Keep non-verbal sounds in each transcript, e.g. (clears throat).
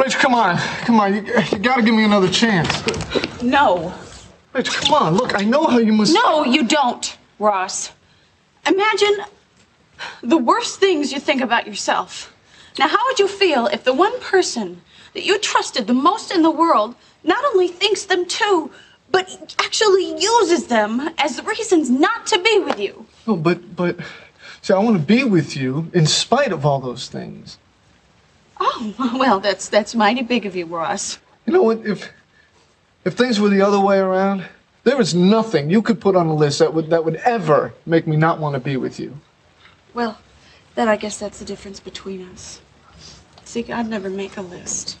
Rach, come on. Come on. You, you gotta give me another chance. No. Rach, come on. Look, I know how you must. No, you don't, Ross. Imagine the worst things you think about yourself. Now, how would you feel if the one person that you trusted the most in the world not only thinks them too, but actually uses them as reasons not to be with you? No, but, but, see, I want to be with you in spite of all those things. Oh, well, that's that's mighty big of you, Ross. You know what? If, if things were the other way around, there is nothing you could put on a list that would, that would ever make me not want to be with you. Well, then I guess that's the difference between us. See, I'd never make a list.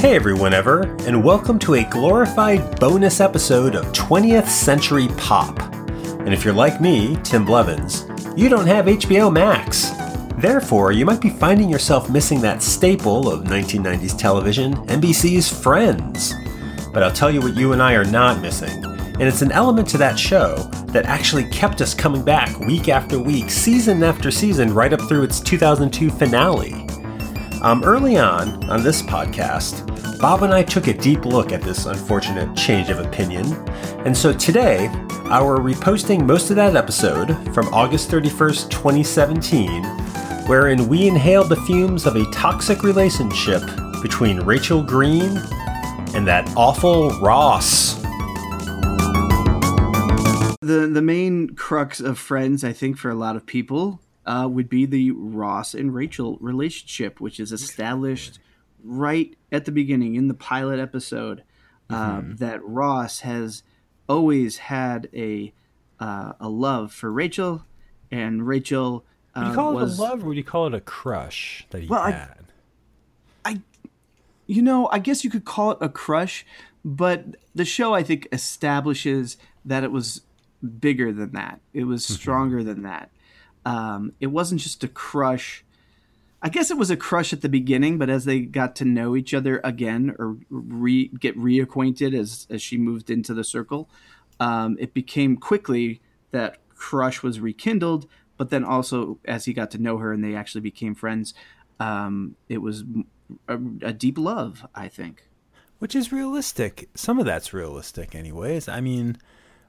Hey everyone ever, and welcome to a glorified bonus episode of 20th Century Pop. And if you're like me, Tim Blevins, you don't have HBO Max. Therefore, you might be finding yourself missing that staple of 1990s television, NBC's Friends. But I'll tell you what you and I are not missing, and it's an element to that show that actually kept us coming back week after week, season after season, right up through its 2002 finale. Um, early on, on this podcast, Bob and I took a deep look at this unfortunate change of opinion, and so today, our reposting most of that episode from August 31st, 2017, wherein we inhaled the fumes of a toxic relationship between Rachel Green and that awful Ross. the the main crux of Friends, I think, for a lot of people, uh, would be the Ross and Rachel relationship, which is established right at the beginning in the pilot episode. Uh, That Ross has always had a uh, a love for Rachel, and Rachel uh, Would you call was it a love or would you call it a crush that he Well, I- had? you know, I guess you could call it a crush, but the show I think establishes that it was bigger than that. It was stronger than that. Um, it wasn't just a crush. I guess it was a crush at the beginning, but as they got to know each other again or re, get reacquainted as as she moved into the circle, um, it became quickly that crush was rekindled. But then also as he got to know her and they actually became friends, um, it was a, a deep love. I think. Which is realistic. Some of that's realistic, anyways. I mean,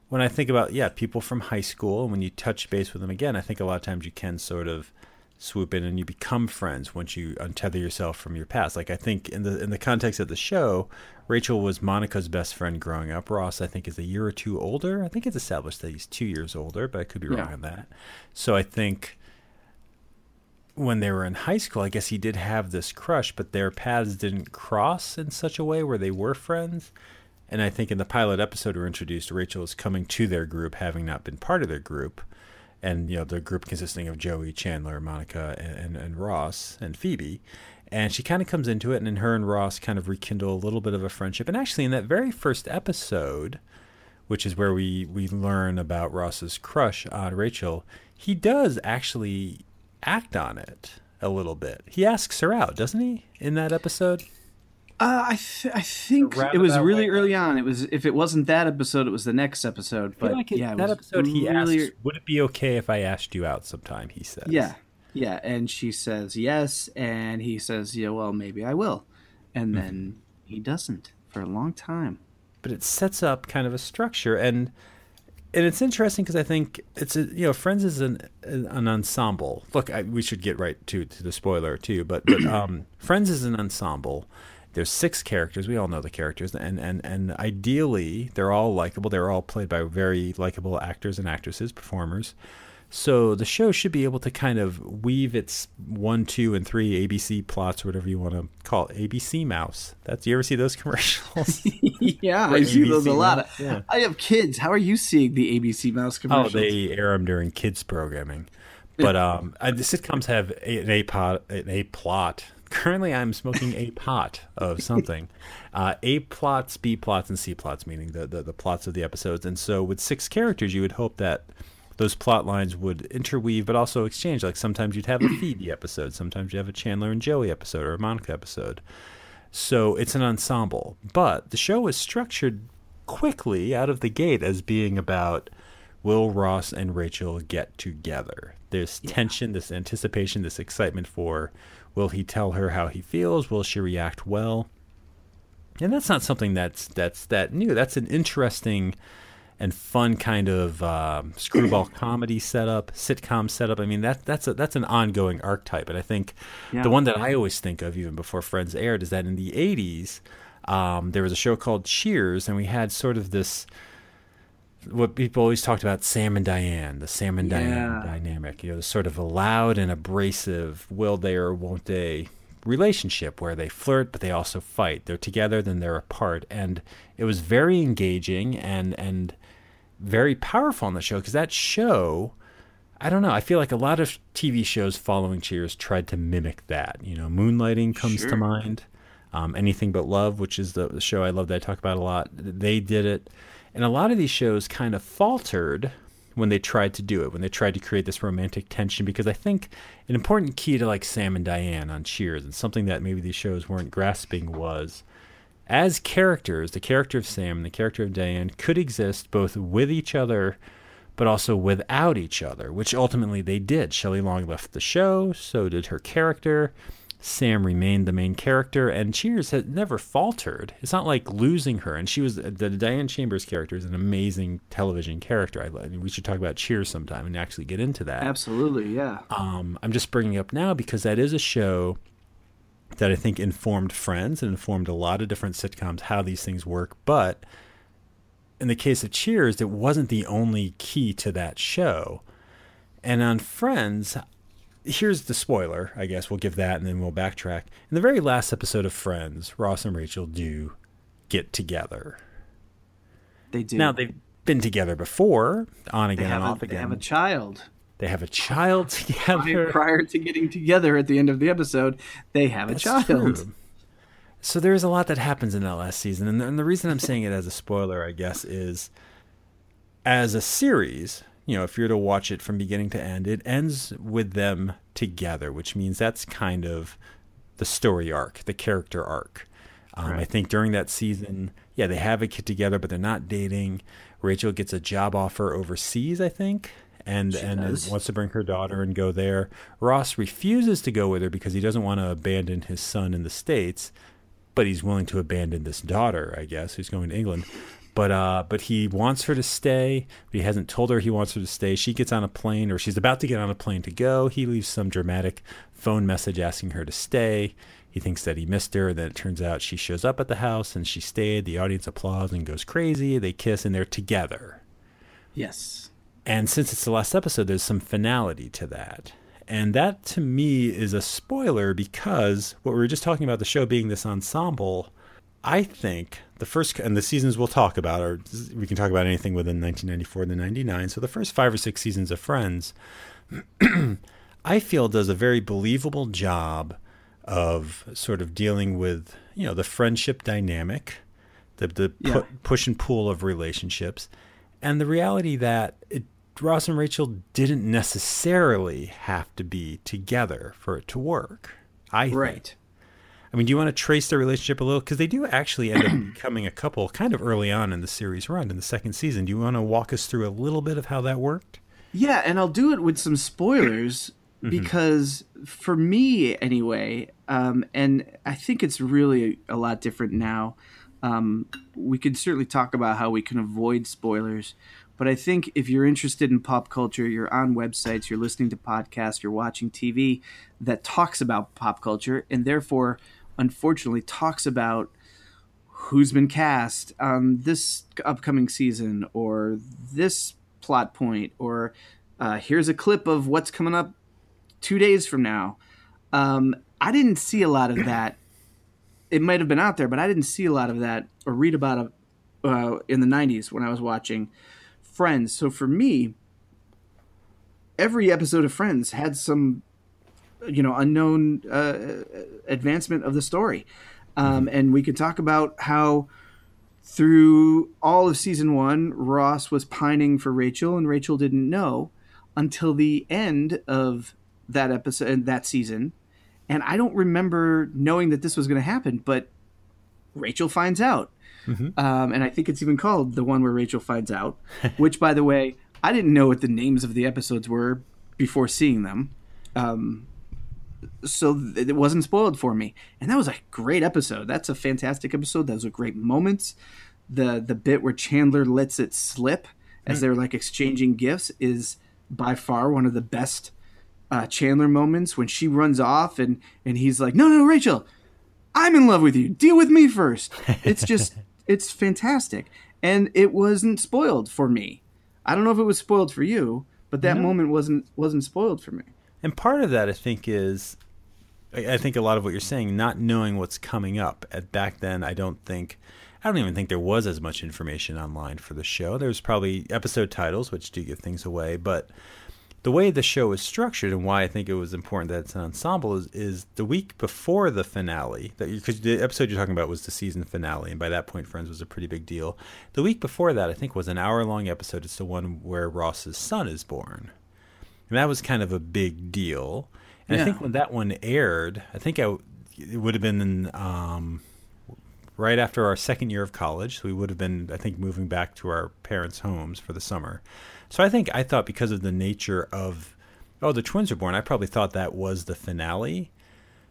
when I think about yeah, people from high school, and when you touch base with them again, I think a lot of times you can sort of swoop in and you become friends once you untether yourself from your past. Like I think in the in the context of the show, Rachel was Monica's best friend growing up. Ross, I think, is a year or two older. I think it's established that he's two years older, but I could be wrong Yeah. on that. So I think when they were in high school, I guess he did have this crush, but their paths didn't cross in such a way where they were friends. And I think in the pilot episode we're introduced, Rachel is coming to their group, having not been part of their group. And, you know, the group consisting of Joey, Chandler, Monica, and, and, and Ross, and Phoebe. And she kind of comes into it, and then her and Ross kind of rekindle a little bit of a friendship. And actually, in that very first episode, which is where we, we learn about Ross's crush on Rachel, he does actually act on it a little bit. He asks her out, doesn't he, in that episode? Uh, I th- I think A it was really way. early on. It was if it wasn't that episode, it was the next episode. But like it- yeah, it that was episode he really, asks, "Would it be okay if I asked you out sometime?" He says, Yeah, yeah, and she says yes, and he says, yeah, well, maybe I will, and Mm-hmm. then he doesn't for a long time. But it sets up kind of a structure, and and it's interesting because I think it's a you know Friends is an an ensemble. Look, I, we should get right to to the spoiler too, but, but (coughs) um, Friends is an ensemble. There's six characters. We all know the characters, and and and ideally, they're all likable. They're all played by very likable actors and actresses, performers. So the show should be able to kind of weave its one, two, and three ABC plots, whatever you want to call it. ABC Mouse. That's you ever see those (laughs) commercials? yeah, I see those a lot. Mouse, yeah. I have kids. How are you seeing the ABC Mouse commercials? Oh, they air them during kids programming. But um, I, the sitcoms have a, an a pot, an a plot. Currently, I'm smoking a pot of something. (laughs) Uh, a plots, B plots, and C plots, meaning the, the the plots of the episodes. And so, with six characters, you would hope that those plot lines would interweave, but also exchange. Like sometimes you'd have a (coughs) Phoebe episode, sometimes you have a Chandler and Joey episode, or a Monica episode. So it's an ensemble. But the show is structured quickly out of the gate as being about will Ross and Rachel get together? There's tension, this anticipation, this excitement for will he tell her how he feels? Will she react well? And that's not something that's that's that new. That's an interesting and fun kind of um, screwball (clears throat) comedy setup, sitcom setup. I mean that that's a, that's an ongoing archetype, and I think Yeah. the one that I always think of even before Friends aired is that in the '80s um, there was a show called Cheers, and we had sort of this what people always talked about Sam and Diane, the Sam and Diane dynamic. You know, the sort of a loud and abrasive will they or won't they relationship where they flirt but they also fight. They're together then they're apart, and it was very engaging and and very powerful on the show because that show. I don't know. I feel like a lot of TV shows following Cheers tried to mimic that. You know, Moonlighting comes to mind. Um, Anything But Love, which is the, the show I love that I talk about a lot, they did it. And a lot of these shows kind of faltered when they tried to do it, when they tried to create this romantic tension, because I think an important key to like Sam and Diane on Cheers, and something that maybe these shows weren't grasping was as characters, the character of Sam and the character of Diane could exist both with each other but also without each other, which ultimately they did. Shelley Long left the show, so did her character. Sam remained the main character, and Cheers had never faltered. It's not like losing her, and she was the Diane Chambers character is an amazing television character. I, I mean, we should talk about Cheers sometime and actually get into that. Absolutely, yeah. Um, I'm just bringing up now because that is a show that I think informed Friends and informed a lot of different sitcoms how these things work. But in the case of Cheers, it wasn't the only key to that show. And on Friends, here's the spoiler. I guess we'll give that and then we'll backtrack. In the very last episode of Friends, Ross and Rachel do get together. They do. Now they've been together before, on again and a, off they have a child. They have a child (laughs) together. (laughs) Prior to getting together at the end of the episode, they have a child. true. So there's a lot that happens in that last season, and the, and the reason I'm saying it as a spoiler, I guess, is as a series. You know, if you're to watch it from beginning to end, it ends with them together, which means that's kind of the story arc, the character arc. Um, I think during that season, yeah, they have a kid together, but they're not dating. Rachel gets a job offer overseas, I think, and and does. wants to bring her daughter and go there. Ross refuses to go with her because he doesn't want to abandon his son in the states, but he's willing to abandon this daughter, I guess, who's going to England. But uh, but he wants her to stay. But he hasn't told her he wants her to stay. She gets on a plane, or she's about to get on a plane to go. He leaves some dramatic phone message asking her to stay. He thinks that he missed her. And then it turns out she shows up at the house and she stayed. The audience applauds and goes crazy. They kiss and they're together. Yes. And since it's the last episode, there's some finality to that. And that to me is a spoiler because what we were just talking about the show being this ensemble, I think the first and the seasons we'll talk about are we can talk about anything within 1994 to 99. So the first 5 or 6 seasons of Friends (clears throat) I feel does a very believable job of sort of dealing with, you know, the friendship dynamic, the the pu- push and pull of relationships and the reality that it, Ross and Rachel didn't necessarily have to be together for it to work. I think. I mean, do you want to trace their relationship a little? Because they do actually end up (clears throat) becoming a couple kind of early on in the series run, in the second season. Do you want to walk us through a little bit of how that worked? Yeah, and I'll do it with some spoilers (clears throat) because for me anyway, um, and I think it's really a lot different now. Um, we could certainly talk about how we can avoid spoilers, but I think if you're interested in pop culture, you're on websites, you're listening to podcasts, you're watching TV that talks about pop culture, and therefore, unfortunately, talks about who's been cast on this upcoming season or this plot point or uh, here's a clip of what's coming up two days from now. Um, I didn't see a lot of (clears throat) that. It might have been out there, but I didn't see a lot of that or read about it uh, in the 90s when I was watching Friends. So for me, every episode of Friends had some, you know, unknown uh, advancement of the story. Um, and we could talk about how through all of season one, Ross was pining for Rachel, and Rachel didn't know until the end of that episode, that season. And I don't remember knowing that this was going to happen, but Rachel finds out. Um, and I think it's even called the one where Rachel finds out, (laughs) which, by the way, I didn't know what the names of the episodes were before seeing them. Um, so it wasn't spoiled for me. And that was a great episode. That's a fantastic episode. Those were great moments. The the bit where Chandler lets it slip as they're like exchanging gifts is by far one of the best uh, Chandler moments when she runs off and and he's like, "No, no, Rachel, I'm in love with you. Deal with me first. It's just (laughs) it's fantastic. And it wasn't spoiled for me. I don't know if it was spoiled for you, but that moment wasn't wasn't spoiled for me. And part of that, I think, is I think a lot of what you're saying, not knowing what's coming up. At back then, I don't think, I don't even think there was as much information online for the show. There was probably episode titles, which do give things away, but the way the show is structured and why I think it was important that it's an ensemble is, is the week before the finale that because the episode you're talking about was the season finale and by that point Friends was a pretty big deal. The week before that I think was an hour long episode. It's the one where Ross's son is born. And that was kind of a big deal. And I think when that one aired, I think I, it would have been um, right after our second year of college. So we would have been, I think, moving back to our parents' homes for the summer. So I think I thought because of the nature of, oh, the twins are born, I probably thought that was the finale.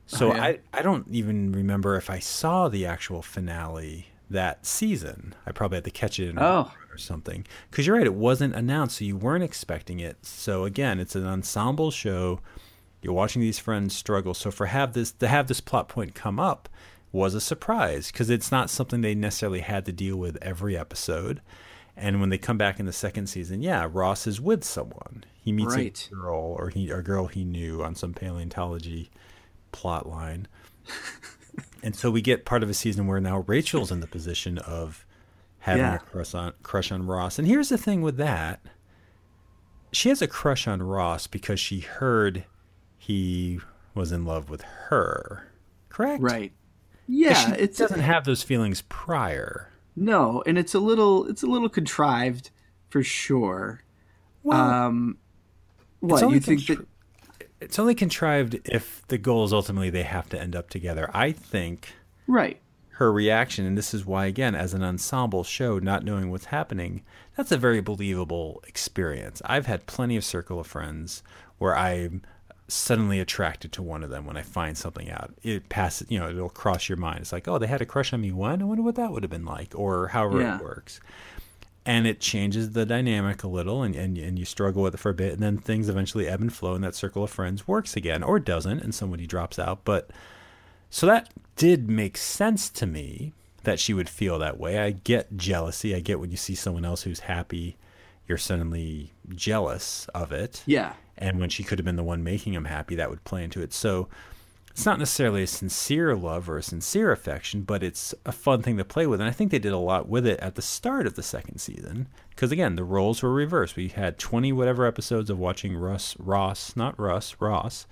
So Oh, yeah. I, I don't even remember if I saw the actual finale that season. I probably had to catch it in a Oh. Or something. Because you're right, it wasn't announced, so you weren't expecting it. So again, it's an ensemble show. You're watching these friends struggle. So for have this to have this plot point come up was a surprise because it's not something they necessarily had to deal with every episode. And when they come back in the second season, yeah, Ross is with someone. He meets Right. a girl or he or a girl he knew on some paleontology plot line. (laughs) and so we get part of a season where now Rachel's in the position of having Yeah. a crush on crush on Ross. And here's the thing with that. She has a crush on Ross because she heard he was in love with her. Correct? Right. Yeah, it doesn't have those feelings prior. no, and it's a little it's a little contrived for sure. Well, Um what you think contri- that it's only contrived if the goal is ultimately they have to end up together. I think right. Her reaction, and this is why, again, as an ensemble show, not knowing what's happening, that's a very believable experience. I've had plenty of circle of friends where I'm suddenly attracted to one of them when I find something out. It passes, you know, it'll cross your mind. It's like, oh, they had a crush on me when? I wonder what that would have been like, or however Yeah. it works. And it changes the dynamic a little, and, and, and you struggle with it for a bit, and then things eventually ebb and flow, and that circle of friends works again, or doesn't, and somebody drops out. But so that did make sense to me that she would feel that way. I get jealousy. I get when you see someone else who's happy, you're suddenly jealous of it. Yeah. And when she could have been the one making him happy, that would play into it. So it's not necessarily a sincere love or a sincere affection, but it's a fun thing to play with. And I think they did a lot with it at the start of the second season. Because again, the roles were reversed. We had 20 whatever episodes of watching Russ, Ross, not Russ, Ross,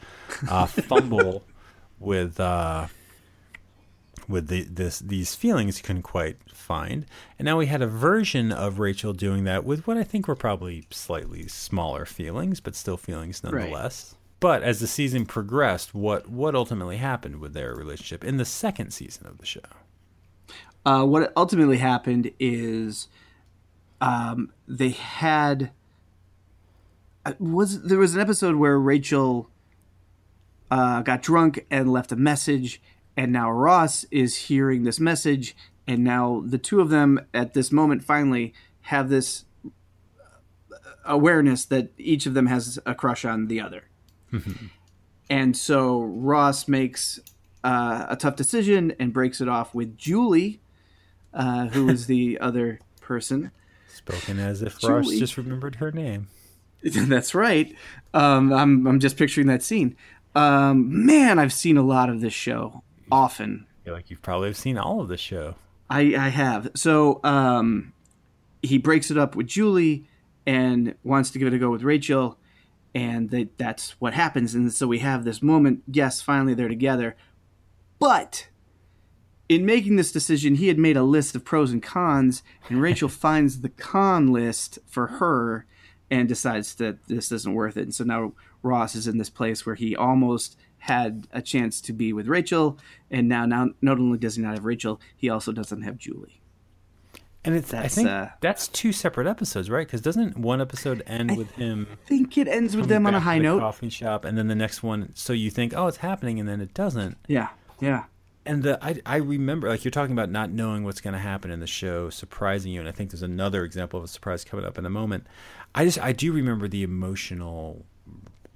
uh, (laughs) fumble with. Uh, with the, this these feelings you couldn't quite find. And now we had a version of Rachel doing that with what I think were probably slightly smaller feelings, but still feelings nonetheless. But as the season progressed, what what ultimately happened with their relationship in the second season of the show? Uh, what ultimately happened is um, they had uh, was there was an episode where Rachel uh, got drunk and left a message, and now Ross is hearing this message, and now the two of them at this moment finally have this awareness that each of them has a crush on the other. (laughs) and so Ross makes uh, a tough decision and breaks it off with Julie, uh, who is the (laughs) other person. Spoken as if Ross just remembered her name. (laughs) That's right. Um, I'm I'm just picturing that scene. Um, man, I've seen a lot of this show often. Like you've probably seen all of the show. I I have. So um, he breaks it up with Julie and wants to give it a go with Rachel, and they, that's what happens. And so we have this moment. Yes, finally they're together, but in making this decision, he had made a list of pros and cons, and Rachel (laughs) finds the con list for her and decides that this isn't worth it. And so now Ross is in this place where he almost had a chance to be with Rachel, and now, now not only does he not have Rachel, he also doesn't have Julie. And it's I That's, think uh, that's two separate episodes, right? Because doesn't one episode end with him I think it ends with them on a high note. coffee shop, and then the next one? So you think, oh, it's happening, and then it doesn't. Yeah, yeah. And the I I remember like you're talking about not knowing what's going to happen in the show, surprising you, and I think there's another example of a surprise coming up in a moment. I just I do remember the emotional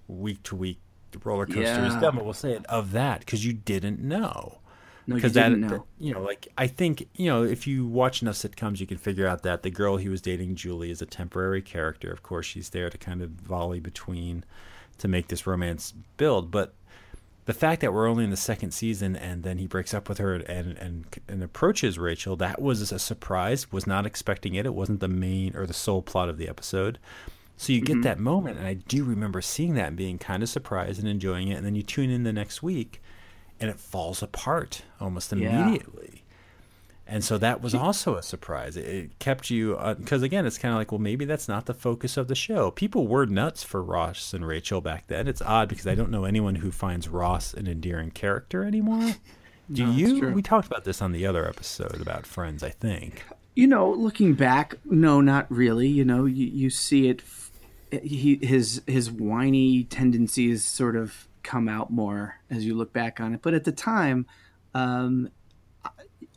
week to week roller coaster is Yeah. dumb, but we'll say it of that because you didn't know. No, you Because that, didn't know. that- you know, like I think you know, if you watch enough sitcoms, you can figure out that the girl he was dating, Julie, is a temporary character. Of course, she's there to kind of volley between to make this romance build. But the fact that we're only in the second season and then he breaks up with her and and and approaches Rachel, that was a surprise. Was not expecting it. It wasn't the main or the sole plot of the episode. So you get mm-hmm. that moment, and I do remember seeing that and being kind of surprised and enjoying it. And then you tune in the next week, and it falls apart almost Yeah. immediately. And so that was also a surprise. It, it kept you uh, because again, it's kind of like, well, maybe that's not the focus of the show. People were nuts for Ross and Rachel back then. It's odd because I don't know anyone who finds Ross an endearing character anymore. (laughs) Do No, you? We talked about this on the other episode about Friends, I think. You know, looking back, no, not really. You know, you, you see it. He his his whiny tendencies sort of come out more as you look back on it. But at the time, um,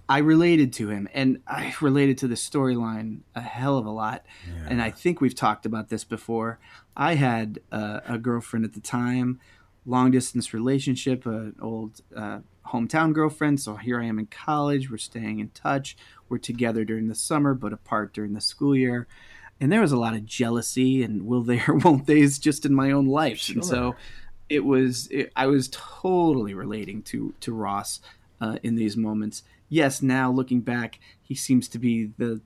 I, related to him, and I related to the storyline a hell of a lot. And I think we've talked about this before. I had uh, a girlfriend at the time, long distance relationship, an old uh, hometown girlfriend. So here I am in college. We're staying in touch. We're together during the summer, but apart during the school year. And there was a lot of jealousy and will they or (laughs) won't they's just in my own life. And so it was, it, I was totally relating to, to Ross uh, in these moments. Yes, now looking back, he seems to be the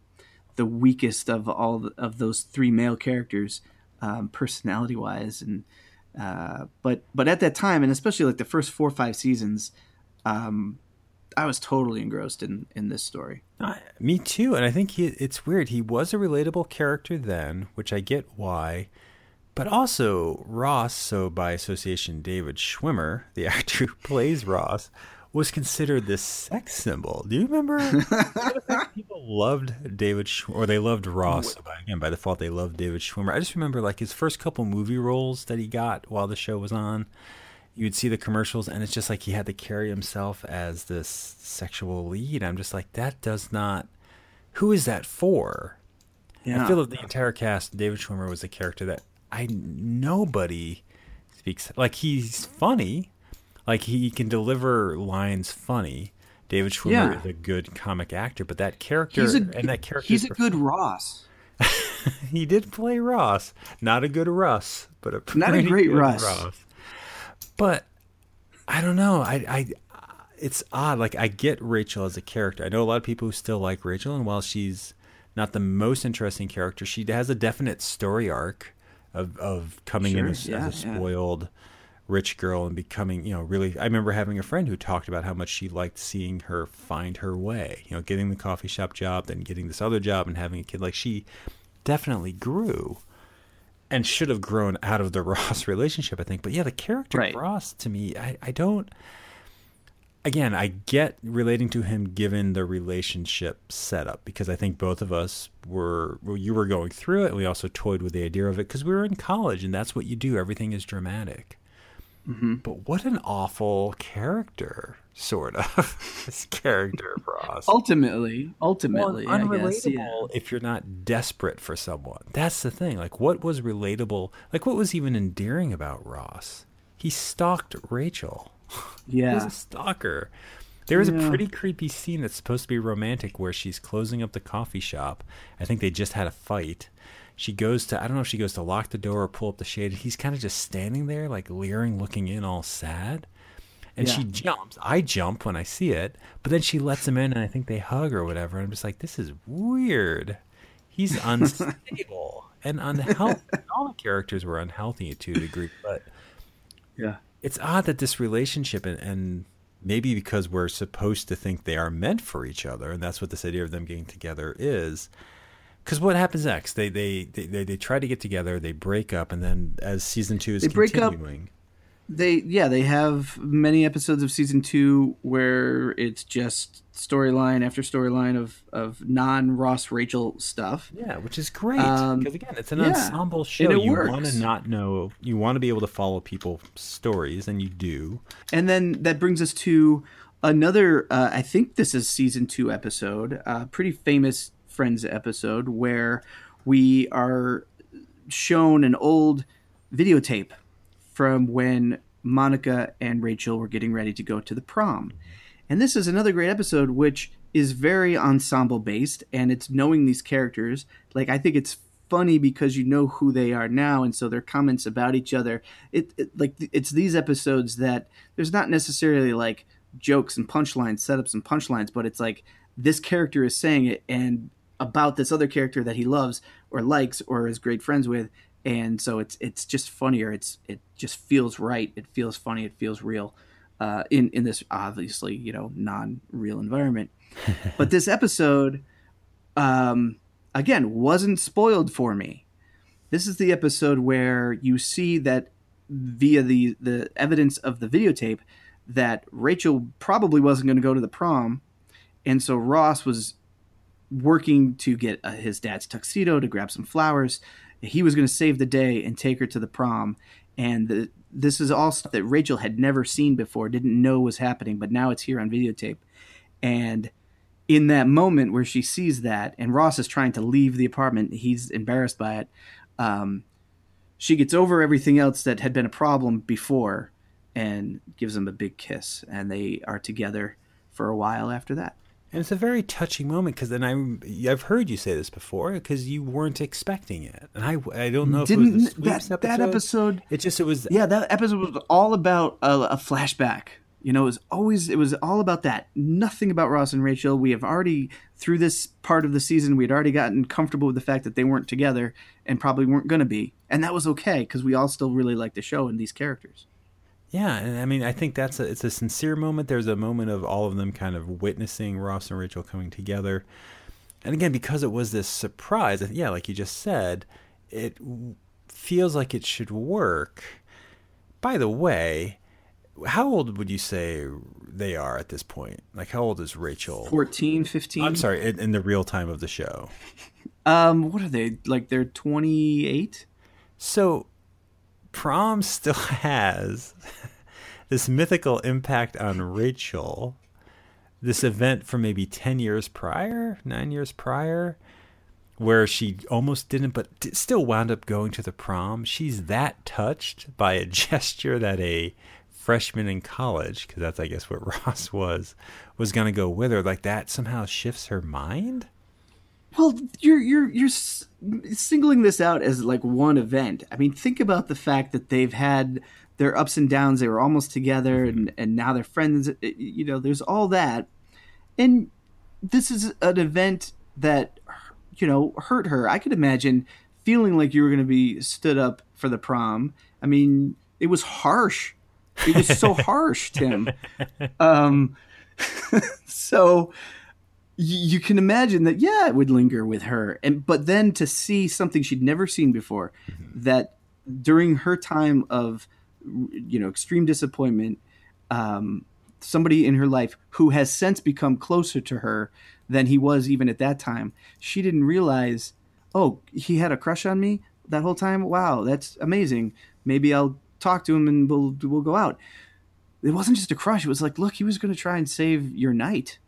the weakest of all the, of those three male characters, um, personality wise, and uh, but but at that time, and especially like the first four or five seasons, um, I was totally engrossed in in this story. I- me too, and I think he, it's weird. He was a relatable character then, which I get why, but also Ross. So by association, David Schwimmer, the (laughs) actor who plays Ross, was considered this sex symbol. Do you remember? (laughs) People loved David, Sch- or they loved Ross. So by, again, by default, they loved David Schwimmer. I just remember like his first couple movie roles that he got while the show was on. You'd see the commercials, and it's just like he had to carry himself as this sexual lead. I'm just like, that does not. Who is that for? I feel that the entire cast, David Schwimmer was a character that I nobody speaks like he's funny, like he can deliver lines funny. David Schwimmer Yeah. is a good comic actor, but that character he's a and that character he's a good Ross. (laughs) he did play Ross, not a good Russ, but a Not a great good Russ. But I don't know. I, I, it's odd. Like I get Rachel as a character. I know a lot of people who still like Rachel, and while she's not the most interesting character, she has a definite story arc of of coming in as, yeah, as a yeah. spoiled rich girl and becoming, you know, really. I remember having a friend who talked about how much she liked seeing her find her way. You know, getting the coffee shop job, then getting this other job, and having a kid. Like she definitely grew and should have grown out of the (laughs) Ross relationship, I think. But yeah, the character Right. of Ross to me, I, I don't. Again, I get relating to him given the relationship setup because I think both of us were, well, you were going through it. And we also toyed with the idea of it because we were in college and that's what you do. Everything is dramatic. Mm-hmm. But what an awful character, sort of, (laughs) this character of Ross Ultimately, well, ultimately, I guess, yeah. if you're not desperate for someone. That's the thing. Like, what was relatable? Like, what was even endearing about Ross? He stalked Rachel. Yeah, (laughs) he was a stalker. There is a Yeah. pretty creepy scene that's supposed to be romantic where she's closing up the coffee shop. I think they just had a fight. She goes to, I don't know if she goes to lock the door or pull up the shade. He's kind of just standing there, like leering, looking in, all sad. And she jumps. I jump when I see it, but then she lets him in, and I think they hug or whatever. And I'm just like, this is weird. He's (laughs) unstable and unhealthy. All the characters were unhealthy to a degree, but yeah. it's odd that this relationship and, and maybe because we're supposed to think they are meant for each other and that's what this idea of them getting together is because what happens next they they, they they they try to get together they break up and then as season two is They break up- continuing They yeah, they have many episodes of season two where it's just storyline after storyline of of non Ross Rachel stuff. Yeah, which is great Um, because again, it's an yeah, ensemble show. you want to not know, you want to be able to follow people's stories, and you do. And then that brings us to another. Uh, I think this is season two episode, uh, pretty famous Friends episode where we are shown an old videotape from when Monica and Rachel were getting ready to go to the prom. And this is another great episode, which is very ensemble based, and it's knowing these characters. Like I think it's funny because you know who they are now, and so their comments about each other. It, it like it's these episodes that there's not necessarily like jokes and punchlines, setups and punchlines, but it's like this character is saying it and about this other character that he loves or likes or is great friends with, and so it's it's just funnier. It's it just feels right. It feels funny. It feels real. Uh, in in this obviously you know non real environment, (laughs) but this episode, um, again, wasn't spoiled for me. This is the episode where you see that via the the evidence of the videotape that Rachel probably wasn't going to go to the prom, and so Ross was working to get uh, his dad's tuxedo to grab some flowers. He was going to save the day and take her to the prom, and the, this is all stuff that Rachel had never seen before, didn't know was happening, but now it's here on videotape, and in that moment where she sees that and Ross is trying to leave the apartment, he's embarrassed by it. Um, she gets over everything else that had been a problem before and gives him a big kiss, and they are together for a while after that. And it's a very touching moment because then I, I've heard you say this before because you weren't expecting it, and I, I don't know if it was Didn't the Sweeps that, that episode? It just it was Yeah, that episode was all about a, a flashback. You know, it was always it was all about that. Nothing about Ross and Rachel. We have already through this part of the season, we had already gotten comfortable with the fact that they weren't together and probably weren't going to be, and that was okay because we all still really like the show and these characters. Yeah, and I mean, I think that's a, it's a sincere moment. There's a moment of all of them kind of witnessing Ross and Rachel coming together, and again, because it was this surprise, yeah, like you just said, it feels like it should work. By the way, how old would you say they are at this point? Like, how old is Rachel? 14, 15. I'm sorry, in, in the real time of the show. Um, what are they like? They're twenty eight. So, prom still (laughs) has this mythical impact on Rachel. This event from maybe 10 years prior, nine years prior, where she almost didn't, but still wound up going to the prom. She's that touched by a (laughs) gesture that a freshman in college, because that's, I guess, what (laughs) Ross was, was going to go with her. Like that somehow shifts her mind. Well, you're you're you're singling this out as like one event. I mean, think about the fact that they've had their ups and downs. They were almost together, and and now they're friends. You know, there's all that, and this is an event that you know hurt her. I could imagine feeling like you were going to be stood up for the prom. I mean, it was harsh. It was so (laughs) harsh, Tim. Um, (laughs) so you, can imagine that yeah it would linger with her. And but then to see something she'd never seen before that during her time of you know extreme disappointment um, somebody in her life who has since become closer to her than he was even at that time she didn't realize oh he had a crush on me that whole time? Wow that's amazing. Maybe i'll talk to him and we'll we'll go out. It wasn't just a crush. It was like look he was going to try and save your night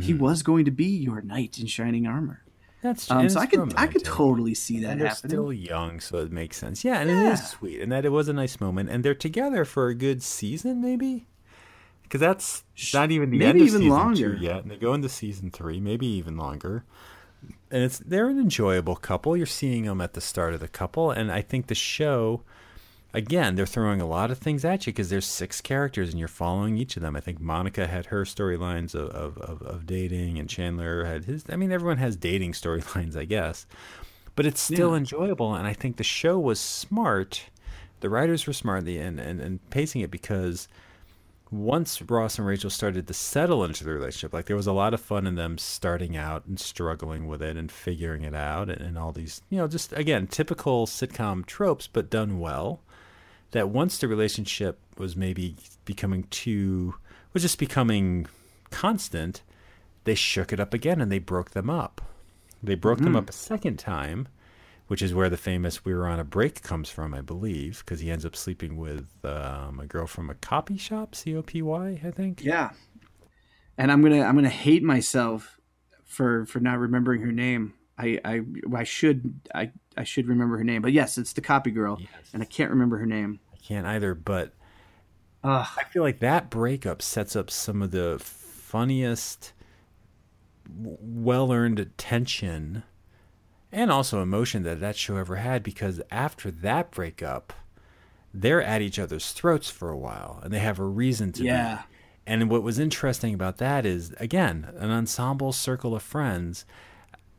he was going to be your knight in shining armor. That's Um, so I it's could I could totally see that and they're happening. still young, so it makes sense. Yeah, and it Yeah. is sweet, and that it was a nice moment, and they're together for a good season, maybe. Because that's not even the maybe end of even season longer. two yet, and they go into season three, maybe even longer. And it's they're an enjoyable couple. You're seeing them at the start of the couple, and I think the show, again, they're throwing a lot of things at you because there's six characters, and you're following each of them. I think Monica had her storylines of, of, of, of dating, and Chandler had his. I mean, everyone has dating (laughs) storylines, I guess but it's still Yeah. enjoyable and i think the show was smart the writers were smart and, and, and pacing it because once ross and rachel started to settle into the relationship like there was a lot of fun in them starting out and struggling with it and figuring it out and, and all these you know just again typical sitcom tropes but done well that once the relationship was maybe becoming too was just becoming constant, they shook it up again and they broke them up. They broke them up a second time, which is where the famous "We were on a break" comes from, I believe, because he ends up sleeping with um, a girl from a copy shop, C O P Y, I think. Yeah. And I'm gonna I'm gonna hate myself for for not remembering her name. I I, I should I I should remember her name. But yes, it's the copy girl, Yes. and I can't remember her name. I can't either, but. I feel like that breakup sets up some of the funniest, well earned tension and also emotion that that show ever had because after that breakup, they're at each other's throats for a while and they have a reason to Yeah. be. And what was interesting about that is, again, an ensemble circle of friends.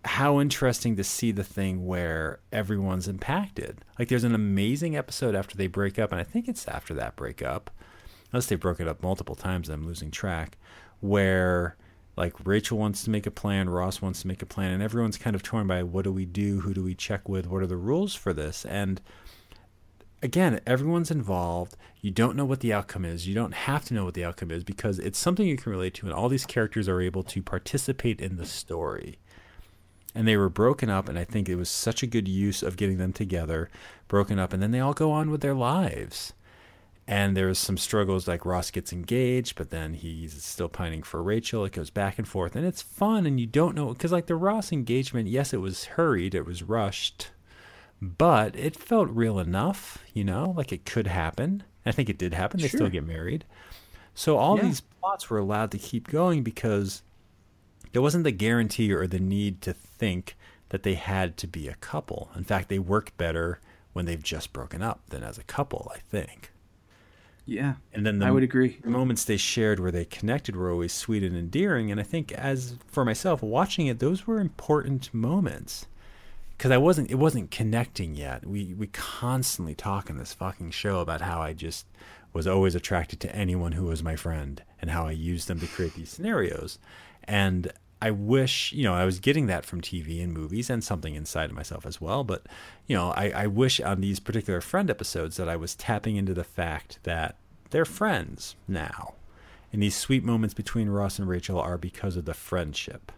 How interesting to see the thing where everyone's impacted. Like, there's an amazing episode after they break up, and I think it's after that breakup, unless they broke it up multiple times, I'm losing track, where like Rachel wants to make a plan, Ross wants to make a plan, and everyone's kind of torn by what do we do, who do we check with, what are the rules for this, and again, everyone's involved. You don't know what the outcome is. You don't have to know what the outcome is because it's something you can relate to, and all these characters are able to participate in the story. And they were broken up, and I think it was such a good use of getting them together, broken up, and then they all go on with their lives. And there's some struggles like Ross gets engaged, but then he's still pining for Rachel. It goes back and forth, and it's fun, and you don't know because like the Ross engagement, yes, it was hurried, it was rushed, but it felt real enough, you know, like it could happen. I think it did happen. They still get married. So all Yeah. these plots were allowed to keep going because there wasn't the guarantee or the need to think that they had to be a couple. In fact, they work better when they've just broken up than as a couple, I think. Yeah. And then the I would agree. the moments they shared where they connected were always sweet and endearing. And I think, as for myself, watching it, those were important moments because I wasn't, it wasn't connecting yet. We we constantly talk in this fucking show about how I just was always attracted to anyone who was my friend and how I used them to create these scenarios. And I wish, you know, I was getting that from TV and movies and something inside of myself as well. But, you know, I, I wish on these particular friend episodes that I was tapping into the fact that they're friends now. And these sweet moments between Ross and Rachel are because of the friendship.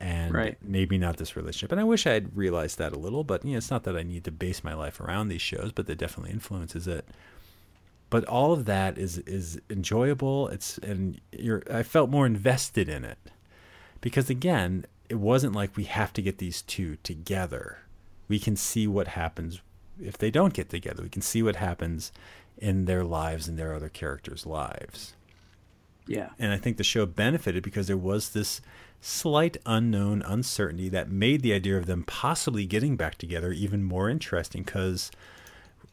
And Right. maybe not this relationship. And I wish I had realized that a little, but you know, it's not that I need to base my life around these shows, but that definitely influences it but all of that is is enjoyable. It's and you're i felt more invested in it because again it wasn't like we have to get these two together. We can see what happens if they don't get together. We can see what happens in their lives and their other characters lives. Yeah. and I think the show benefited because there was this slight unknown uncertainty that made the idea of them possibly getting back together even more interesting because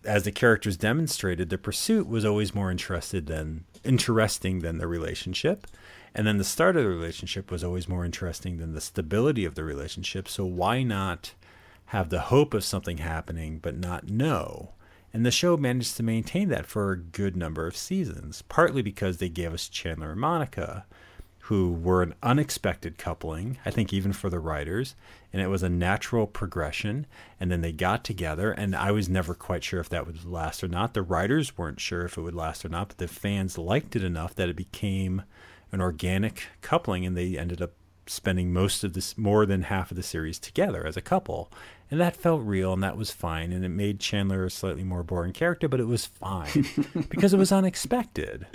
as the characters demonstrated the pursuit was always more interested than interesting than the relationship. And then the start of the relationship was always more interesting than the stability of the relationship. So why not have the hope of something happening but not know? And the show managed to maintain that for a good number of seasons, partly because they gave us Chandler and Monica, who were an unexpected coupling, I think even for the writers, and it was a natural progression. And then they got together, and I was never quite sure if that would last or not. The writers weren't sure if it would last or not, but the fans liked it enough that it became an organic coupling, and they ended up spending most of this more than half of the series together as a couple and that felt real and that was fine and it made chandler a slightly more boring character but it was fine (laughs) because it was unexpected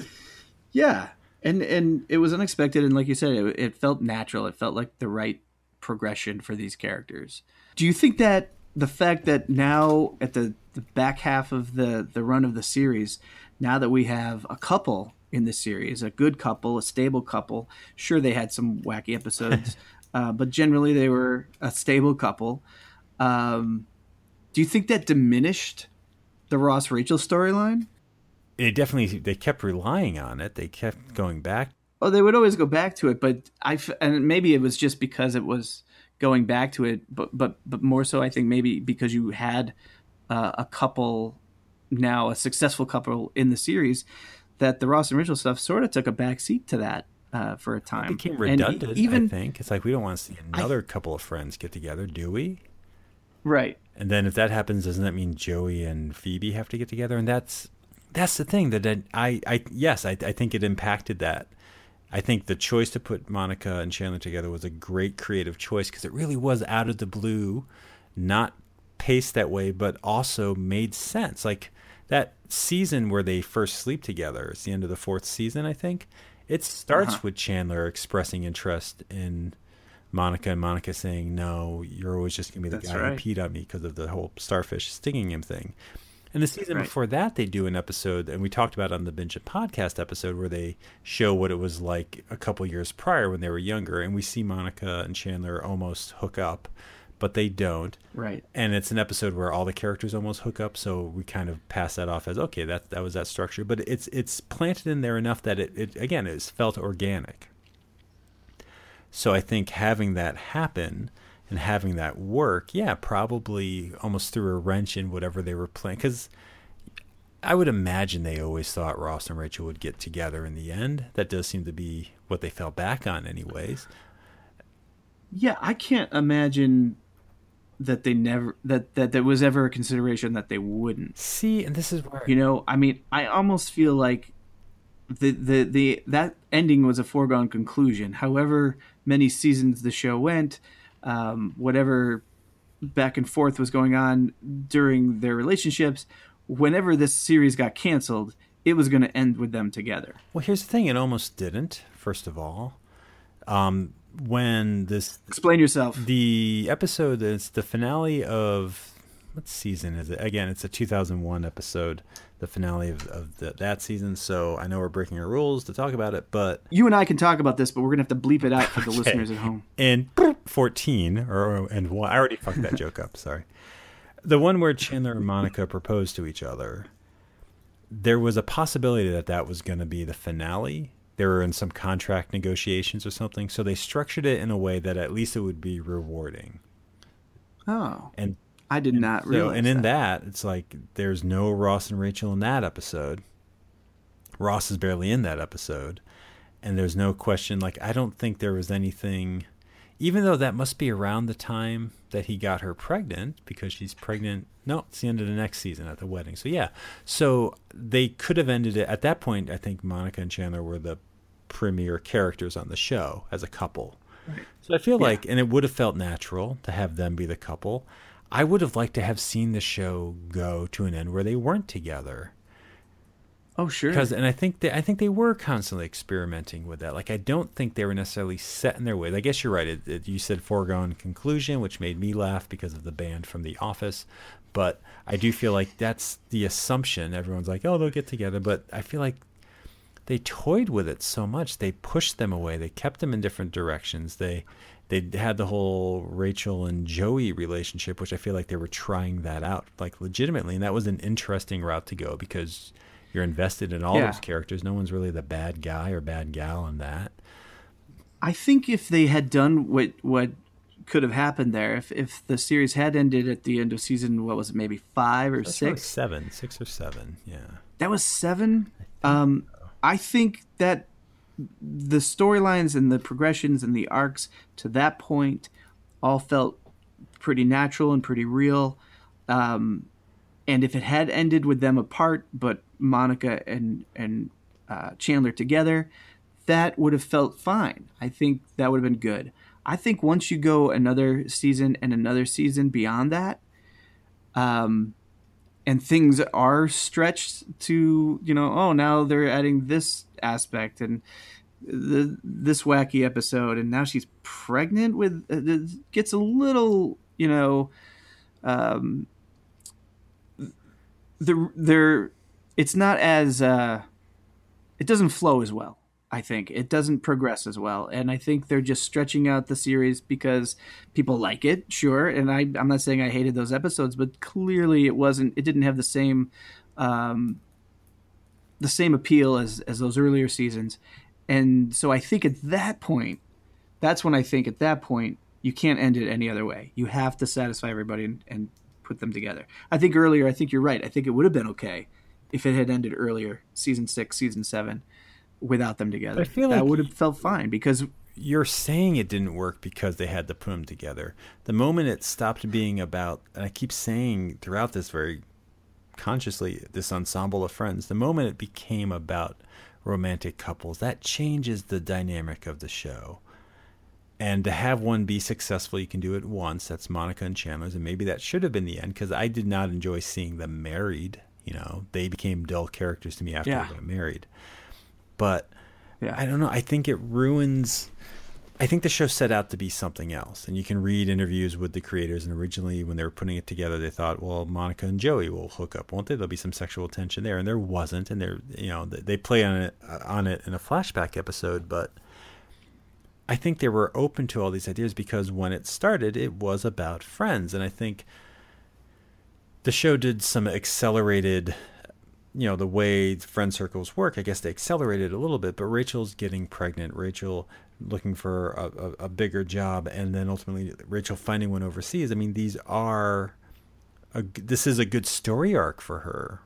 Yeah, and and it was unexpected, and like you said, it, it felt natural. It felt like the right progression for these characters. Do you think that the fact that now at the, the back half of the the run of the series, now that we have a couple in the series, a good couple, a stable couple, sure they had some wacky episodes, (laughs) uh, but generally they were a stable couple. Um, do you think that diminished the Ross Rachel storyline? It definitely they kept relying on it they kept going back Oh, they would always go back to it, but I and maybe it was just because it was going back to it, but but but more so, I think maybe because you had uh, a couple now, a successful couple in the series, that the Ross and Rachel stuff sort of took a back seat to that uh, for a time. it became And redundant even i think it's like we don't want to see another couple of friends get together do we Right. And then if that happens, doesn't that mean Joey and Phoebe have to get together? And that's that's the thing that I I, I yes I I think it impacted that. I think the choice to put Monica and Chandler together was a great creative choice because it really was out of the blue, not paced that way, but also made sense. Like that season where they first sleep together, it's the end of the fourth season, I think. It starts Uh-huh. with Chandler expressing interest in Monica and Monica saying, No, you're always just going to be the That's guy right. who peed on me because of the whole starfish stinging him thing. And the season Right. before that, they do an episode, and we talked about it on the Binge It podcast episode, where they show what it was like a couple years prior when they were younger, and we see Monica and Chandler almost hook up, but they don't. Right. And it's an episode where all the characters almost hook up, so we kind of pass that off as okay, that that was that structure. But it's it's planted in there enough that it, it again is felt organic. So I think having that happen and having that work, yeah, probably almost threw a wrench in whatever they were playing. Because I would imagine they always thought Ross and Rachel would get together in the end. That does seem to be what they fell back on, anyways. Yeah, I can't imagine that they never that that there was ever a consideration that they wouldn't. See, and this is where You know, I mean, I almost feel like the the the that ending was a foregone conclusion. However many seasons the show went, um, whatever back and forth was going on during their relationships, whenever this series got canceled, it was going to end with them together. Well, here's the thing: it almost didn't. First of all, um, when this Explain yourself. the episode is the finale of what season is it? Again, it's a 2001 episode, the finale of, of the, that season. So I know we're breaking our rules to talk about it, but You and I can talk about this, but we're going to have to bleep it out for the (laughs) listeners at home. And 14 or and I already fucked that (laughs) joke up. Sorry. The one where Chandler and Monica propose to each other, there was a possibility that that was going to be the finale. They were in some contract negotiations or something, so they structured it in a way that at least it would be rewarding. Oh, And I did not so, realize. and in that. that, it's like there's no Ross and Rachel in that episode. Ross is barely in that episode, and there's no question. Like I don't think there was anything, even though that must be around the time that he got her pregnant because she's pregnant. No, it's the end of the next season at the wedding. So yeah, so they could have ended it at that point. I think Monica and Chandler were the premier characters on the show as a couple. So I feel like, and it would have felt natural to have them be the couple. I would have liked to have seen the show go to an end where they weren't together. oh sure. Because, and I think they, I think they were constantly experimenting with that. Like, I don't think they were necessarily set in their ways. I guess you're right. It, it, you said foregone conclusion, which made me laugh because of the band from The Office. But I do feel like that's the assumption. Everyone's like, oh, they'll get together. But I feel like they toyed with it so much. They pushed them away. They kept them in different directions. They they had the whole Rachel and Joey relationship, which I feel like they were trying that out, like legitimately, and that was an interesting route to go because you're invested in all Yeah. those characters. No one's really the bad guy or bad gal in that. I think if they had done what what could have happened there, if if the series had ended at the end of season, what was it, maybe five or That's six? seven, six or seven, yeah. That was seven. Um, I think that the storylines and the progressions and the arcs to that point all felt pretty natural and pretty real. Um, and if it had ended with them apart, but Monica and and uh, Chandler together, that would have felt fine. I think that would have been good. I think once you go another season and another season beyond that, um, and things are stretched to you know oh now they're adding this aspect and the, this wacky episode and now she's pregnant with uh, it gets a little you know um the there it's not as uh it doesn't flow as well i think. It doesn't progress as well. And i think they're just stretching out the series because people like it sure. And I, i'm not saying i hated those episodes but clearly it wasn't it didn't have the same um the same appeal as as those earlier seasons. And so i think at that point that's when i think at that point you can't end it any other way. You have to satisfy everybody and, and put them together. I think earlier i think you're right. I think it would have been okay if it had ended earlier season six season seven without them together I feel that like- would have felt fine because you're saying it didn't work because they had to put them together. The moment it stopped being about, and I keep saying throughout this very consciously, this ensemble of friends, the moment it became about romantic couples, that changes the dynamic of the show. And to have one be successful, you can do it once. That's Monica and Chandler's, and maybe that should have been the end because I did not enjoy seeing them married. You know, they became dull characters to me after Yeah. they got married. But Yeah. I don't know. I think it ruins. I think the show set out to be something else, and you can read interviews with the creators. And originally, when they were putting it together, they thought, "Well, Monica and Joey will hook up, won't they? There'll be some sexual tension there," and there wasn't. And they're, you know, they they play on it on it in a flashback episode, but I think they were open to all these ideas because when it started, it was about friends, and I think the show did some accelerated you know the way friend circles work i guess they accelerated a little bit but rachel's getting pregnant. Rachel looking for a, a, a bigger job and then ultimately rachel finding one overseas. I mean these are a, this is a good story arc for her.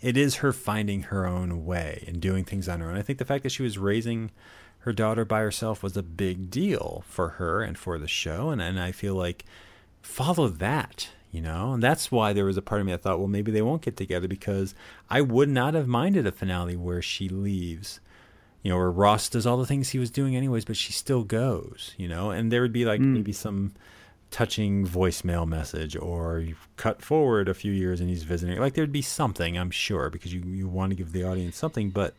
It is her finding her own way and doing things on her own. I think the fact that she was raising her daughter by herself was a big deal for her and for the show and, and i feel like follow that you know? And that's why there was a part of me that thought well maybe they won't get together because i would not have minded a finale where she leaves you know where ross does all the things he was doing anyways but she still goes you know? And there would be like hmm. maybe some touching voicemail message or you cut forward a few years and he's visiting. Like there'd be something i'm sure because you, you want to give the audience something but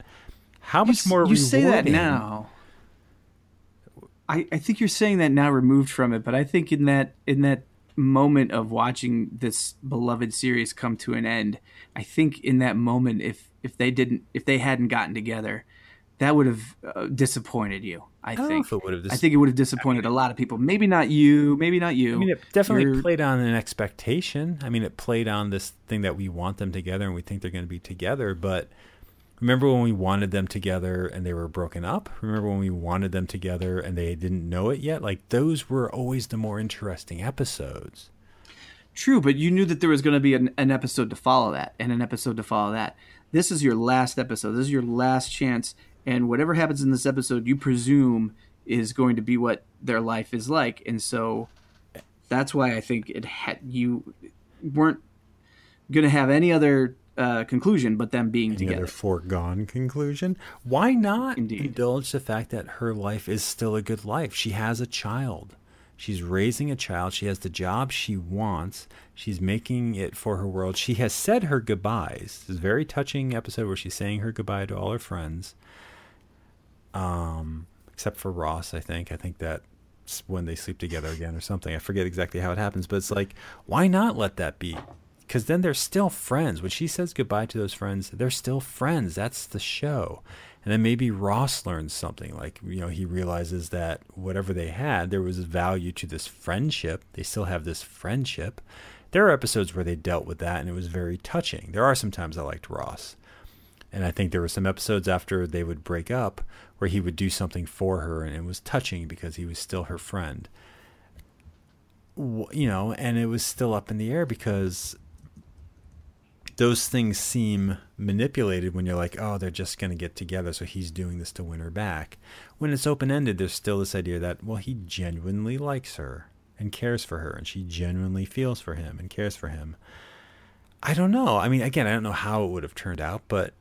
how much s- more you say that now. I, I think you're saying that now removed from it, but I think in that in that moment of watching this beloved series come to an end, I think in that moment, if if they didn't, if they hadn't gotten together, that would have uh, disappointed you. I, know think. it would have I think it would have disappointed a lot of people. Maybe not you. Maybe not you. I mean, it definitely You're- played on an expectation. I mean, it played on this thing that we want them together and we think they're going to be together. But remember when we wanted them together and they were broken up? Remember when we wanted them together and they didn't know it yet? Like, those were always the more interesting episodes. True, but you knew that there was going to be an, an episode to follow that and an episode to follow that. This is your last episode. This is your last chance. And whatever happens in this episode, you presume is going to be what their life is like. And so that's why I think it had you weren't going to have any other uh, conclusion but them being Any together. foregone conclusion? Why not Indeed. indulge the fact that her life is still a good life? She has a child. She's raising a child. She has the job she wants. She's making it for her world. She has said her goodbyes. This is a very touching episode where she's saying her goodbye to all her friends. Um, except for Ross, I think. I think that's when they sleep together again or something. I forget exactly how it happens, but it's like, why not let that be? Because then they're still friends. When she says goodbye to those friends, they're still friends. That's the show. And then maybe Ross learns something. Like, you know, he realizes that whatever they had, there was value to this friendship. They still have this friendship. There are episodes where they dealt with that, and it was very touching. There are some times I liked Ross. And I think there were some episodes after they would break up where he would do something for her, and it was touching because he was still her friend. You know, and it was still up in the air because those things seem manipulated when you're like, oh, they're just going to get together, so he's doing this to win her back. When it's open ended, there's still this idea that, well, he genuinely likes her and cares for her, and she genuinely feels for him and cares for him. I don't know. I mean, again, I don't know how it would have turned out, but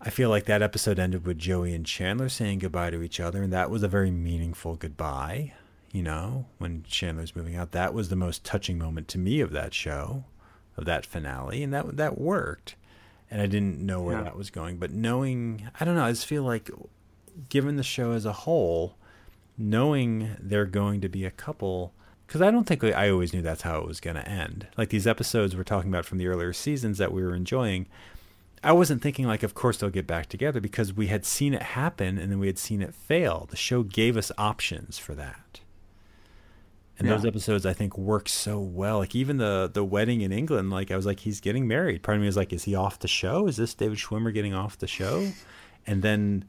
I feel like that episode ended with Joey and Chandler saying goodbye to each other, and that was a very meaningful goodbye. You know, when Chandler's moving out, that was the most touching moment to me of that show, of that finale, and that that worked. And I didn't know where Yeah. that was going, but knowing, I don't know, I just feel like, given the show as a whole, knowing they're going to be a couple because I don't think I always knew that's how it was going to end. Like these episodes we're talking about from the earlier seasons that we were enjoying, I wasn't thinking like, of course they'll get back together because we had seen it happen and then we had seen it fail. The show gave us options for that. And those episodes I think work so well. Like even the the wedding in England, like I was like, he's getting married. Part of me was like, is he off the show? Is this David Schwimmer getting off the show? And then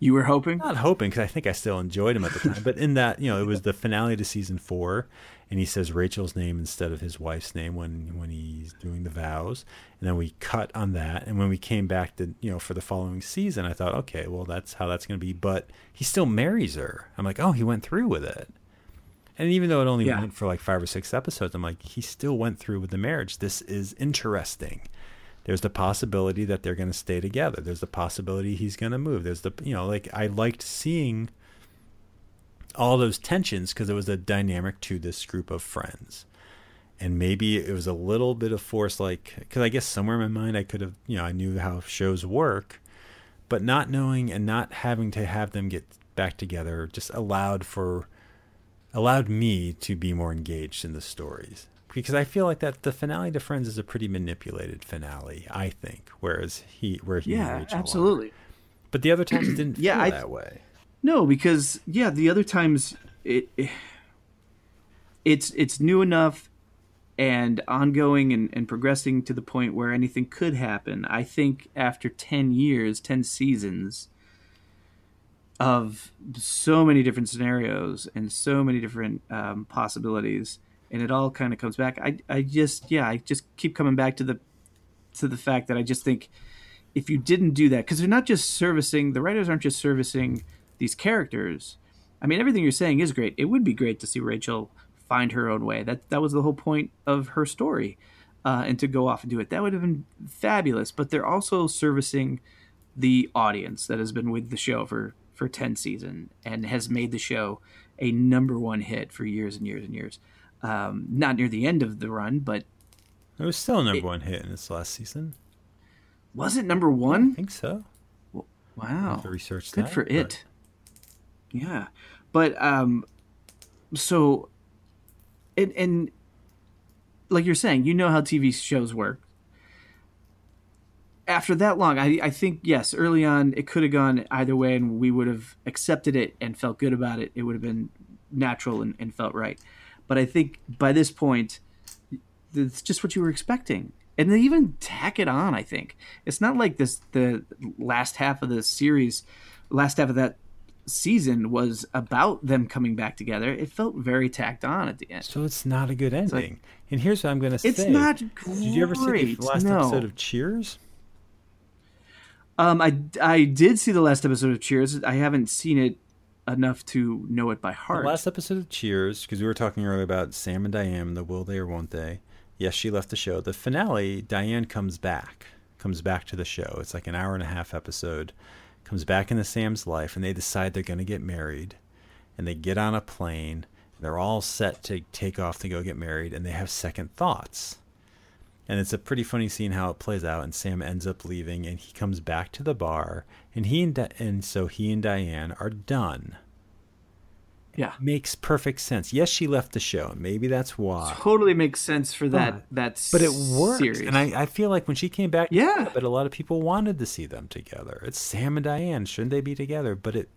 You were hoping? not hoping because I think I still enjoyed him at the time. but in that, you know, it was the finale to season four, and he says Rachel's name instead of his wife's name when when he's doing the vows, and then we cut on that. And when we came back to you know for the following season, I thought, okay, well that's how that's going to be. But he still marries her. I'm like, oh, he went through with it. And even though it only Yeah. went for like five or six episodes, I'm like, he still went through with the marriage. This is interesting. There's the possibility that they're going to stay together. There's the possibility he's going to move. There's the, you know, like I liked seeing all those tensions because it was a dynamic to this group of friends. And maybe it was a little bit of force, like, because I guess somewhere in my mind I could have, you know, I knew how shows work, but not knowing and not having to have them get back together just allowed for allowed me to be more engaged in the stories because I feel like that the finale to Friends is a pretty manipulated finale. I think, whereas he, where he, Yeah, absolutely. But the other times it didn't (clears throat) Yeah, feel I- that way. No, because yeah, the other times it, it it's it's new enough and ongoing and, and progressing to the point where anything could happen. I think after ten years, ten seasons of so many different scenarios and so many different um, possibilities, and it all kind of comes back. I I just yeah, I just keep coming back to the to the fact that I just think if you didn't do that, because they're not just servicing the writers aren't just servicing these characters. I mean, everything you're saying is great. It would be great to see Rachel find her own way. That that was the whole point of her story, uh, and to go off and do it. That would have been fabulous. But they're also servicing the audience that has been with the show for for ten seasons and has made the show a number one hit for years and years and years. Um, not near the end of the run, but It was still a number one hit in its last season. was it number one? I think so. Wow. Research Good that, for but- it. Yeah, but um, so, and and like you're saying, you know how TV shows work. After that long, I I think yes, early on it could have gone either way, and we would have accepted it and felt good about it. It would have been natural and, and felt right. But I think by this point, it's just what you were expecting. And they even tack it on, I think. It's not like this the last half of the series, last half of that season was about them coming back together. It felt very tacked on at the end. So it's not a good ending. and here's what I'm going to say. It's not great. Did you ever see the last no. episode of Cheers? Um, I, I did see the last episode of Cheers. I haven't seen it enough to know it by heart. The last episode of Cheers, because we were talking earlier about Sam and Diane, the will they or won't they. Yes, she left the show. The finale, Diane comes back, comes back to the show. It's like an hour and a half episode. Comes back into Sam's life, and they decide they're going to get married. And they get on a plane. They're all set to take off to go get married, and they have second thoughts. And it's a pretty funny scene how it plays out. And Sam ends up leaving, and he comes back to the bar, and he and, Di- and so he and Diane are done yeah, makes perfect sense. Yes, she left the show. and Maybe that's why. totally makes sense for that. That's But it works. Series. And I, I feel like when she came back, Yeah. but a lot of people wanted to see them together. It's Sam and Diane. Shouldn't they be together? But it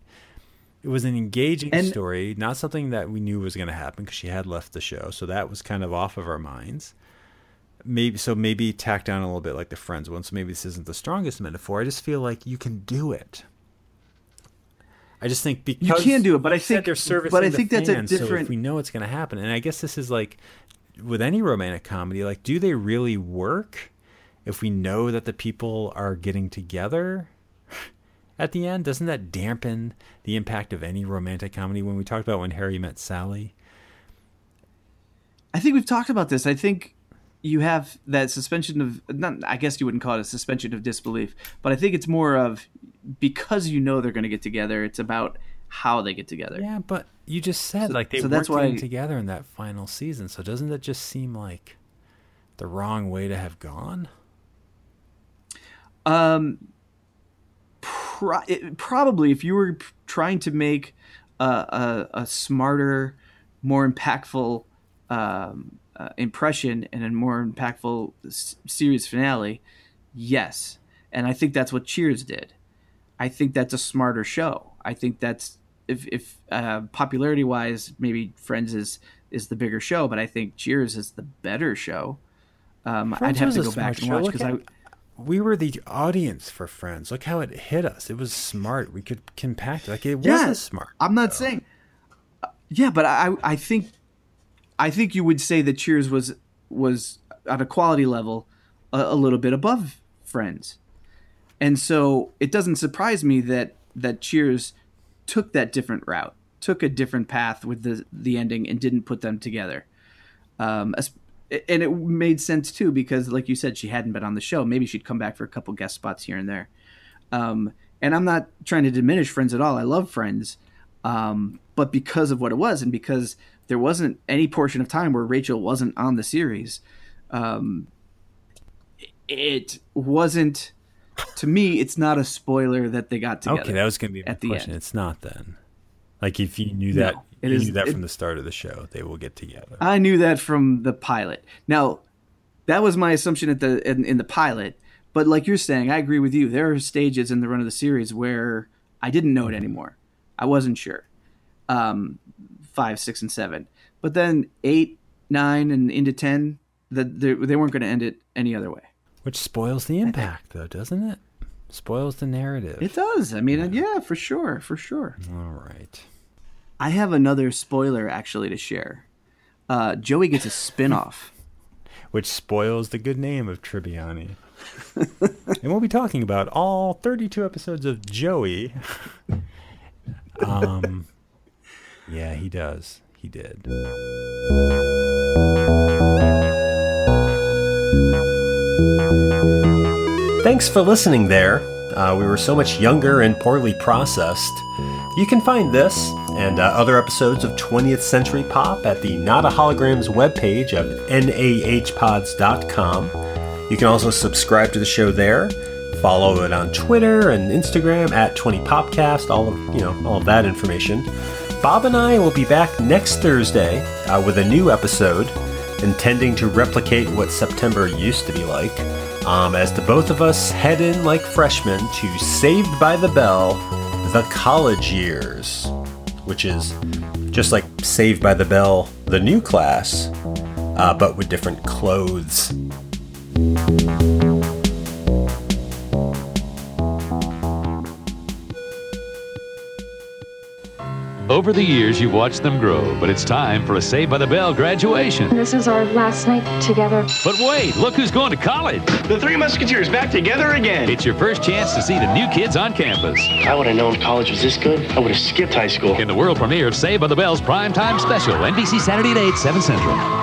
it was an engaging And- story, not something that we knew was going to happen because she had left the show. So that was kind of off of our minds. Maybe so. Maybe tack down a little bit like the Friends one. So maybe this isn't the strongest metaphor. I just feel like you can do it. I just think because you can do it, but I think- they're servicing but I think that's a fans, so if different- we know it's going to happen, and I guess this is like with any romantic comedy. Like, do they really work if we know that the people are getting together? (laughs) At the end, doesn't that dampen the impact of any romantic comedy? When we talked about when Harry met Sally, I think we've talked about this. I think you have that suspension of not I guess you wouldn't call it a suspension of disbelief, but I think it's more of because you know they're going to get together, it's about how they get together. yeah, but you just said like they so weren't that's why- getting together in that final season. So doesn't that just seem like the wrong way to have gone? Um, pro- it, probably if you were trying to make a, a, a smarter, more impactful um, uh, impression and a more impactful s- series finale, yes. And I think that's what Cheers did. I think that's a smarter show. I think that's if if uh, popularity wise, maybe Friends is is the bigger show, but I think Cheers is the better show. Um, I'd have to go back and show. watch because I. we were the audience for Friends. Look how it hit us. It was smart. We could compact. Like it was Yeah, a smart. I'm not saying. Yeah, but I I think I think you would say that Cheers was was at a quality level a, a little bit above Friends, and so it doesn't surprise me that that Cheers took that different route, took a different path with the the ending, and didn't put them together. Um, and it made sense too because, like you said, she hadn't been on the show. Maybe she'd come back for a couple guest spots here and there. Um, and I'm not trying to diminish Friends at all. I love Friends, um, but because of what it was, and because there wasn't any portion of time where Rachel wasn't on the series, um, it wasn't. To me, it's not a spoiler that they got together. Okay, that was going to be at the question. end. It's not then. Like if you knew No, that, it you is- knew that it- from the start of the show, they will get together. I knew that from the pilot. Now, that was my assumption at the in, in the pilot. But like you're saying, I agree with you. There are stages in the run of the series where I didn't know it anymore. I wasn't sure. Um, five, six, and seven. But then eight, nine, and into ten, that they, they weren't going to end it any other way. Which spoils the impact, though, doesn't it? Spoils the narrative. It does. I mean, yeah, for sure, for sure. All right. I have another spoiler actually to share. Uh, Joey gets a spin-off. (laughs) Which spoils the good name of Tribbiani. and we'll be talking about all 32 episodes of Joey. (laughs) um, yeah, he does. He did. Thanks for listening there. Uh, we were so much younger and poorly processed. You can find this and uh, other episodes of 20th Century Pop at the Not a Holograms webpage of nahpods.com. You can also subscribe to the show there. Follow it on Twitter and Instagram at 20popcast. All of you know, all of that information. Bob and I will be back next Thursday uh, with a new episode, intending to replicate what September used to be like. Um, as the both of us head in like freshmen to Saved by the Bell, the college years, which is just like Saved by the Bell, the new class, uh, but with different clothes. Over the years, you've watched them grow, but it's time for a Saved by the Bell graduation. This is our last night together. But wait, look who's going to college. The Three Musketeers back together again. It's your first chance to see the new kids on campus. I would have known college was this good. I would have skipped high school. In the world premiere of Saved by the Bell's primetime special, NBC Saturday at 8, 7 Central.